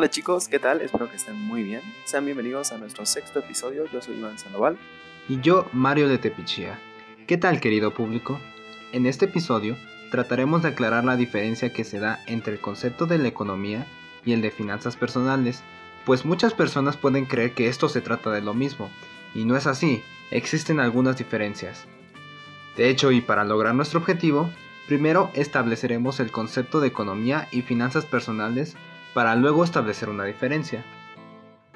Hola chicos, ¿qué tal? Espero que estén muy bien. Sean bienvenidos a nuestro sexto episodio. Yo soy Iván Sandoval. Y yo, Mario de Tepichía. ¿Qué tal, querido público? En este episodio trataremos de aclarar la diferencia que se da entre el concepto de la economía y el de finanzas personales, pues muchas personas pueden creer que esto se trata de lo mismo, y no es así, existen algunas diferencias. De hecho, y para lograr nuestro objetivo, primero estableceremos el concepto de economía y finanzas personales para luego establecer una diferencia.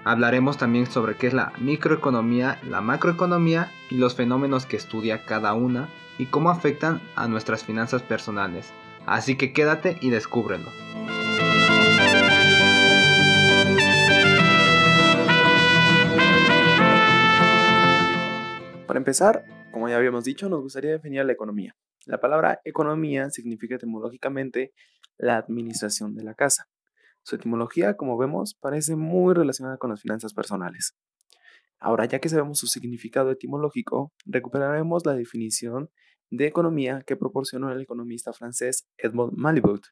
Hablaremos también sobre qué es la microeconomía, la macroeconomía y los fenómenos que estudia cada una y cómo afectan a nuestras finanzas personales. Así que quédate y descúbrelo. Para empezar, como ya habíamos dicho, nos gustaría definir la economía. La palabra economía significa etimológicamente la administración de la casa. Su etimología, como vemos, parece muy relacionada con las finanzas personales. Ahora, ya que sabemos su significado etimológico, recuperaremos la definición de economía que proporcionó el economista francés Edmond Malibut.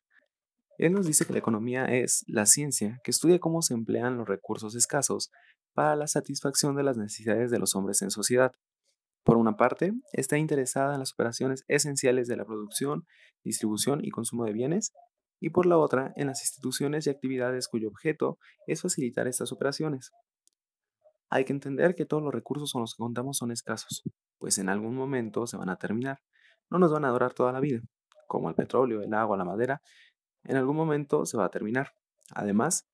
Él nos dice que la economía es la ciencia que estudia cómo se emplean los recursos escasos para la satisfacción de las necesidades de los hombres en sociedad. Por una parte, está interesada en las operaciones esenciales de la producción, distribución y consumo de bienes, y por la otra en las instituciones y actividades cuyo objeto es facilitar estas operaciones. Hay que entender que todos los recursos con los que contamos son escasos, pues en algún momento se van a terminar. No nos van a durar toda la vida, como el petróleo, el agua, la madera, en algún momento se va a terminar. Además,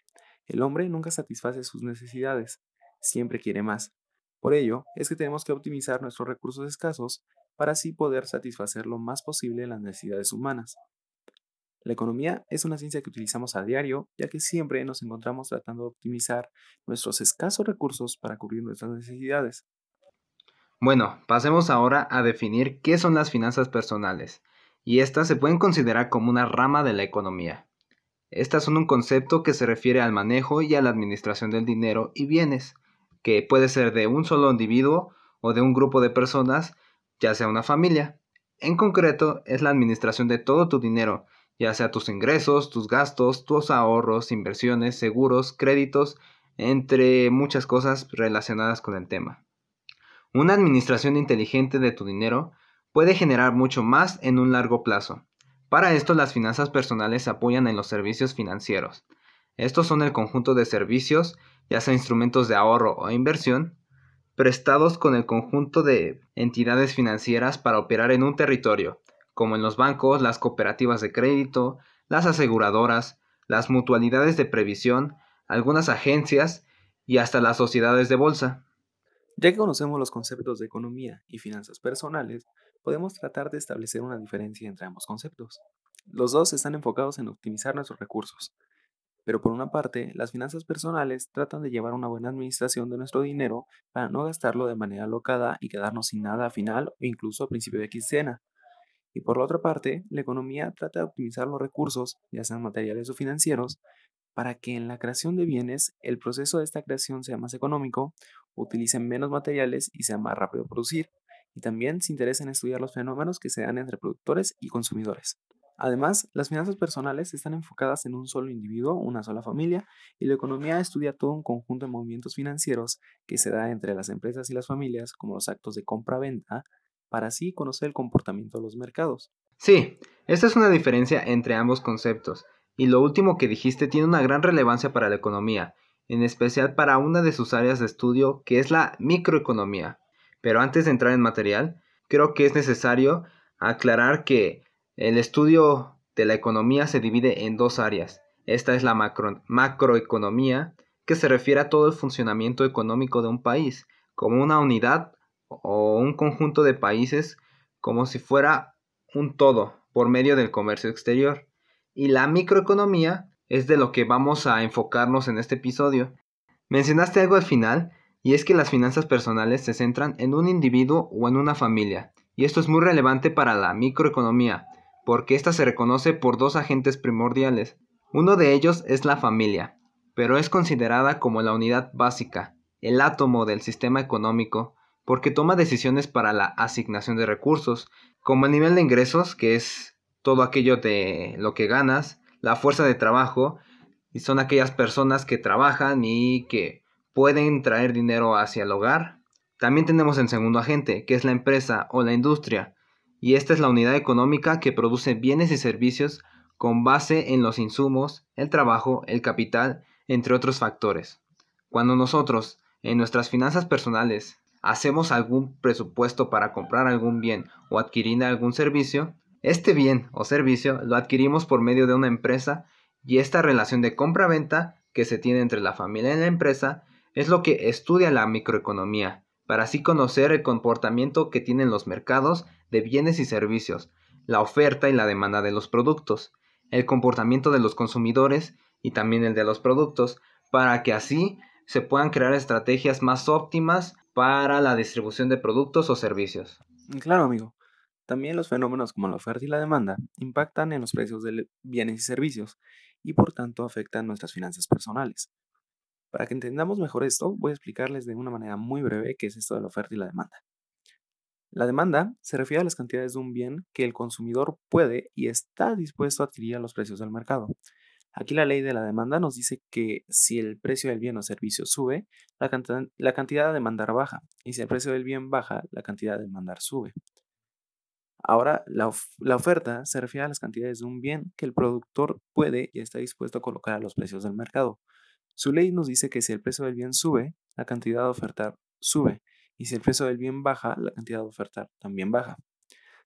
el hombre nunca satisface sus necesidades, siempre quiere más. Por ello, es que tenemos que optimizar nuestros recursos escasos para así poder satisfacer lo más posible las necesidades humanas. La economía es una ciencia que utilizamos a diario, ya que siempre nos encontramos tratando de optimizar nuestros escasos recursos para cubrir nuestras necesidades. Bueno, pasemos ahora a definir qué son las finanzas personales, y estas se pueden considerar como una rama de la economía. Estas son un concepto que se refiere al manejo y a la administración del dinero y bienes, que puede ser de un solo individuo o de un grupo de personas, ya sea una familia. En concreto, es la administración de todo tu dinero, ya sea tus ingresos, tus gastos, tus ahorros, inversiones, seguros, créditos, entre muchas cosas relacionadas con el tema. Una administración inteligente de tu dinero puede generar mucho más en un largo plazo. Para esto las finanzas personales se apoyan en los servicios financieros. Estos son el conjunto de servicios, ya sea instrumentos de ahorro o inversión, prestados con el conjunto de entidades financieras para operar en un territorio, como en los bancos, las cooperativas de crédito, las aseguradoras, las mutualidades de previsión, algunas agencias y hasta las sociedades de bolsa. Ya que conocemos los conceptos de economía y finanzas personales, podemos tratar de establecer una diferencia entre ambos conceptos. Los dos están enfocados en optimizar nuestros recursos, pero por una parte, las finanzas personales tratan de llevar una buena administración de nuestro dinero para no gastarlo de manera alocada y quedarnos sin nada a final o incluso a principio de quincena. Y por la otra parte, la economía trata de optimizar los recursos, ya sean materiales o financieros, para que en la creación de bienes el proceso de esta creación sea más económico, utilicen menos materiales y sea más rápido producir, y también se interesa en estudiar los fenómenos que se dan entre productores y consumidores. Además, las finanzas personales están enfocadas en un solo individuo, una sola familia, y la economía estudia todo un conjunto de movimientos financieros que se da entre las empresas y las familias, como los actos de compra-venta, para así conocer el comportamiento de los mercados. Sí, esta es una diferencia entre ambos conceptos, y lo último que dijiste tiene una gran relevancia para la economía, en especial para una de sus áreas de estudio que es la microeconomía. Pero antes de entrar en material, creo que es necesario aclarar que el estudio de la economía se divide en dos áreas. Esta es la macroeconomía, que se refiere a todo el funcionamiento económico de un país, como una unidad o un conjunto de países como si fuera un todo por medio del comercio exterior. Y la microeconomía es de lo que vamos a enfocarnos en este episodio. Mencionaste algo al final, y es que las finanzas personales se centran en un individuo o en una familia, y esto es muy relevante para la microeconomía, porque ésta se reconoce por dos agentes primordiales. Uno de ellos es la familia, pero es considerada como la unidad básica, el átomo del sistema económico, porque toma decisiones para la asignación de recursos, como el nivel de ingresos, que es todo aquello de lo que ganas, la fuerza de trabajo, y son aquellas personas que trabajan y que pueden traer dinero hacia el hogar. También tenemos el segundo agente, que es la empresa o la industria, y esta es la unidad económica que produce bienes y servicios con base en los insumos, el trabajo, el capital, entre otros factores. Cuando nosotros, en nuestras finanzas personales, hacemos algún presupuesto para comprar algún bien o adquirir algún servicio, este bien o servicio lo adquirimos por medio de una empresa y esta relación de compra-venta que se tiene entre la familia y la empresa es lo que estudia la microeconomía, para así conocer el comportamiento que tienen los mercados de bienes y servicios, la oferta y la demanda de los productos, el comportamiento de los consumidores y también el de los productos, para que así se puedan crear estrategias más óptimas para la distribución de productos o servicios. Claro, amigo. También los fenómenos como la oferta y la demanda impactan en los precios de bienes y servicios y por tanto afectan nuestras finanzas personales. Para que entendamos mejor esto, voy a explicarles de una manera muy breve qué es esto de la oferta y la demanda. La demanda se refiere a las cantidades de un bien que el consumidor puede y está dispuesto a adquirir a los precios del mercado. Aquí la ley de la demanda nos dice que si el precio del bien o servicio sube, la, cantidad, de demandar baja, y si el precio del bien baja, la cantidad de demandar sube. Ahora, la, la, oferta se refiere a las cantidades de un bien que el productor puede y está dispuesto a colocar a los precios del mercado. Su ley nos dice que si el precio del bien sube, la cantidad de ofertar sube, y si el precio del bien baja, la cantidad de oferta también baja.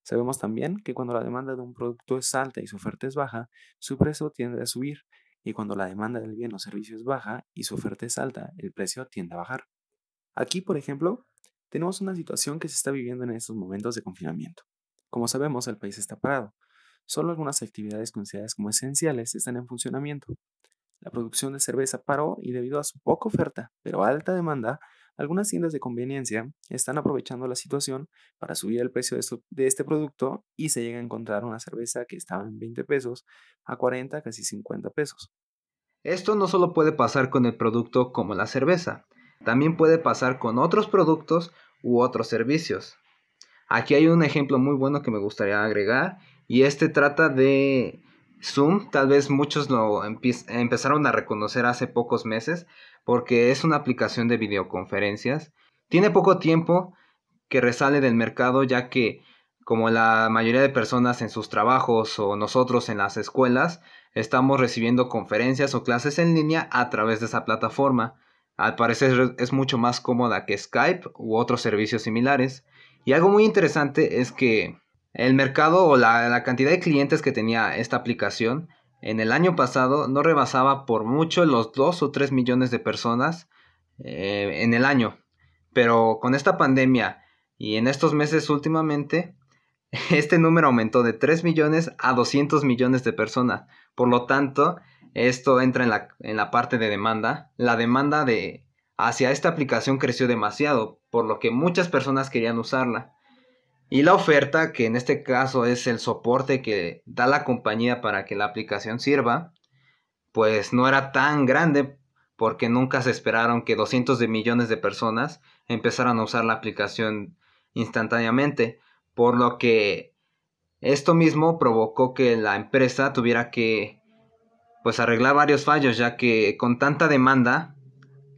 Sabemos también que cuando la demanda de un producto es alta y su oferta es baja, su precio tiende a subir, y cuando la demanda del bien o servicio es baja y su oferta es alta, el precio tiende a bajar. Aquí, por ejemplo, tenemos una situación que se está viviendo en estos momentos de confinamiento. Como sabemos, el país está parado. Solo algunas actividades consideradas como esenciales están en funcionamiento. La producción de cerveza paró y debido a su poca oferta, pero alta demanda, algunas tiendas de conveniencia están aprovechando la situación para subir el precio de, este producto y se llega a encontrar una cerveza que estaba en 20 pesos a 40, casi 50 pesos. Esto no solo puede pasar con el producto como la cerveza, también puede pasar con otros productos u otros servicios. Aquí hay un ejemplo muy bueno que me gustaría agregar y este trata de Zoom. Tal vez muchos lo empezaron a reconocer hace pocos meses, porque es una aplicación de videoconferencias. Tiene poco tiempo que resale del mercado ya que como la mayoría de personas en sus trabajos o nosotros en las escuelas, estamos recibiendo conferencias o clases en línea a través de esa plataforma. Al parecer es mucho más cómoda que Skype u otros servicios similares. Y algo muy interesante es que el mercado o la, cantidad de clientes que tenía esta aplicación en el año pasado no rebasaba por mucho los 2 o 3 millones de personas eh, en el año. Pero con esta pandemia y en estos meses últimamente, este número aumentó de 3 millones a 200 millones de personas. Por lo tanto, esto entra en la, en la parte de demanda. La demanda de hacia esta aplicación creció demasiado, por lo que muchas personas querían usarla. Y la oferta, que en este caso es el soporte que da la compañía para que la aplicación sirva, pues no era tan grande porque nunca se esperaron que 200 de millones de personas empezaran a usar la aplicación instantáneamente, por lo que esto mismo provocó que la empresa tuviera que pues arreglar varios fallos, ya que con tanta demanda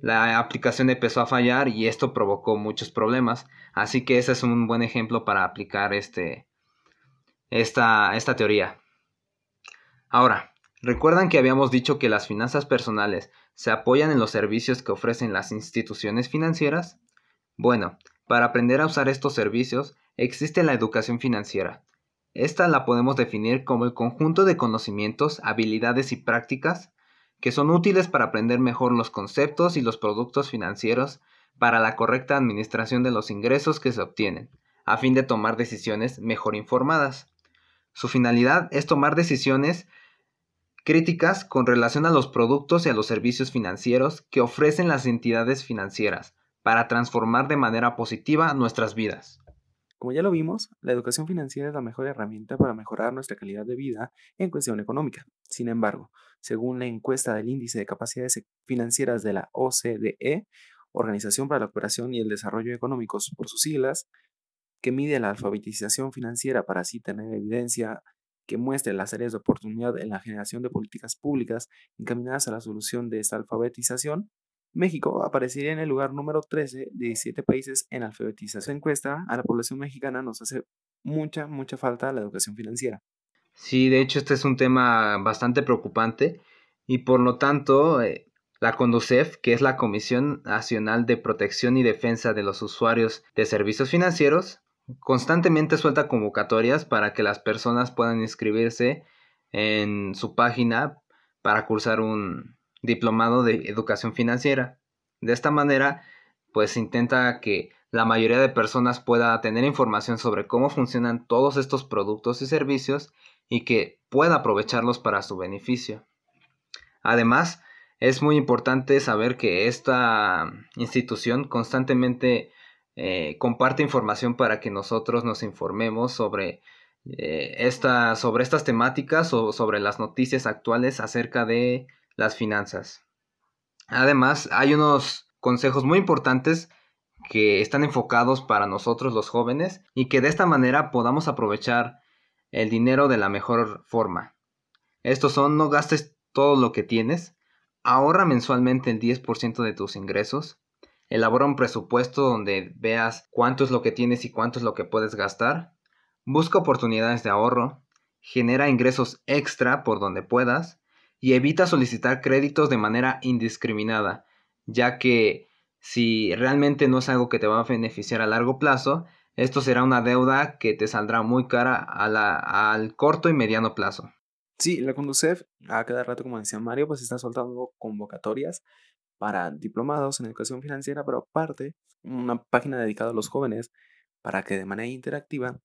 la aplicación empezó a fallar y esto provocó muchos problemas. Así que ese es un buen ejemplo para aplicar este, esta, esta teoría. Ahora, ¿recuerdan que habíamos dicho que las finanzas personales se apoyan en los servicios que ofrecen las instituciones financieras? Bueno, para aprender a usar estos servicios existe la educación financiera. Esta la podemos definir como el conjunto de conocimientos, habilidades y prácticas que son útiles para aprender mejor los conceptos y los productos financieros para la correcta administración de los ingresos que se obtienen, a fin de tomar decisiones mejor informadas. Su finalidad es tomar decisiones críticas con relación a los productos y a los servicios financieros que ofrecen las entidades financieras para transformar de manera positiva nuestras vidas. Como ya lo vimos, la educación financiera es la mejor herramienta para mejorar nuestra calidad de vida en cuestión económica. Sin embargo, según la encuesta del Índice de Capacidades Financieras de la OCDE, Organización para la Cooperación y el Desarrollo Económicos por sus siglas, que mide la alfabetización financiera para así tener evidencia que muestre las áreas de oportunidad en la generación de políticas públicas encaminadas a la solución de esta alfabetización, México aparecería en el lugar número 13 de 17 países en alfabetización. encuesta a la población mexicana nos hace mucha, mucha falta la educación financiera. Sí, de hecho este es un tema bastante preocupante y por lo tanto eh, la CONDUCEF, que es la Comisión Nacional de Protección y Defensa de los Usuarios de Servicios Financieros, constantemente suelta convocatorias para que las personas puedan inscribirse en su página para cursar un diplomado de educación financiera. De esta manera, pues intenta que la mayoría de personas pueda tener información sobre cómo funcionan todos estos productos y servicios y que pueda aprovecharlos para su beneficio. Además, es muy importante saber que esta institución constantemente eh, comparte información para que nosotros nos informemos sobre, eh, sobre estas temáticas o sobre las noticias actuales acerca de las finanzas. Además, hay unos consejos muy importantes que están enfocados para nosotros los jóvenes y que de esta manera podamos aprovechar el dinero de la mejor forma. Estos son no gastes todo lo que tienes, ahorra mensualmente el 10% de tus ingresos, elabora un presupuesto donde veas cuánto es lo que tienes y cuánto es lo que puedes gastar, busca oportunidades de ahorro, genera ingresos extra por donde puedas y evita solicitar créditos de manera indiscriminada, ya que si realmente no es algo que te va a beneficiar a largo plazo, esto será una deuda que te saldrá muy cara al corto y mediano plazo. Sí, la Conducef a cada rato, como decía Mario, pues está soltando convocatorias para diplomados en educación financiera, pero aparte, una página dedicada a los jóvenes para que de manera interactiva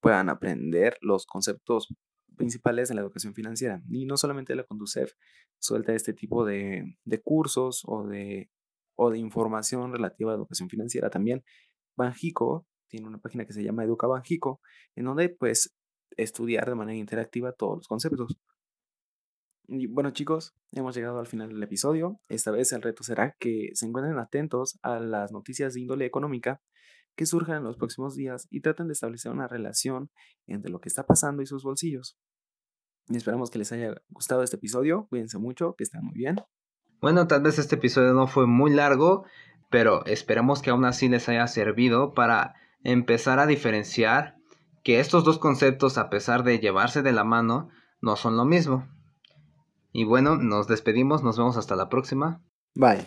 puedan aprender los conceptos principales de la educación financiera. Y no solamente la Conducef suelta este tipo de, de cursos o de, o de información relativa a educación financiera, también Banjico tiene una página que se llama Educa Banjico, en donde pues estudiar de manera interactiva todos los conceptos. Y bueno chicos, hemos llegado al final del episodio. Esta vez el reto será que se encuentren atentos a las noticias de índole económica que surjan en los próximos días y traten de establecer una relación entre lo que está pasando y sus bolsillos. Y esperamos que les haya gustado este episodio. Cuídense mucho, que estén muy bien. Bueno, tal vez este episodio no fue muy largo, pero esperamos que aún así les haya servido para empezar a diferenciar que estos dos conceptos, a pesar de llevarse de la mano, no son lo mismo. Y bueno, nos despedimos, nos vemos hasta la próxima. Bye.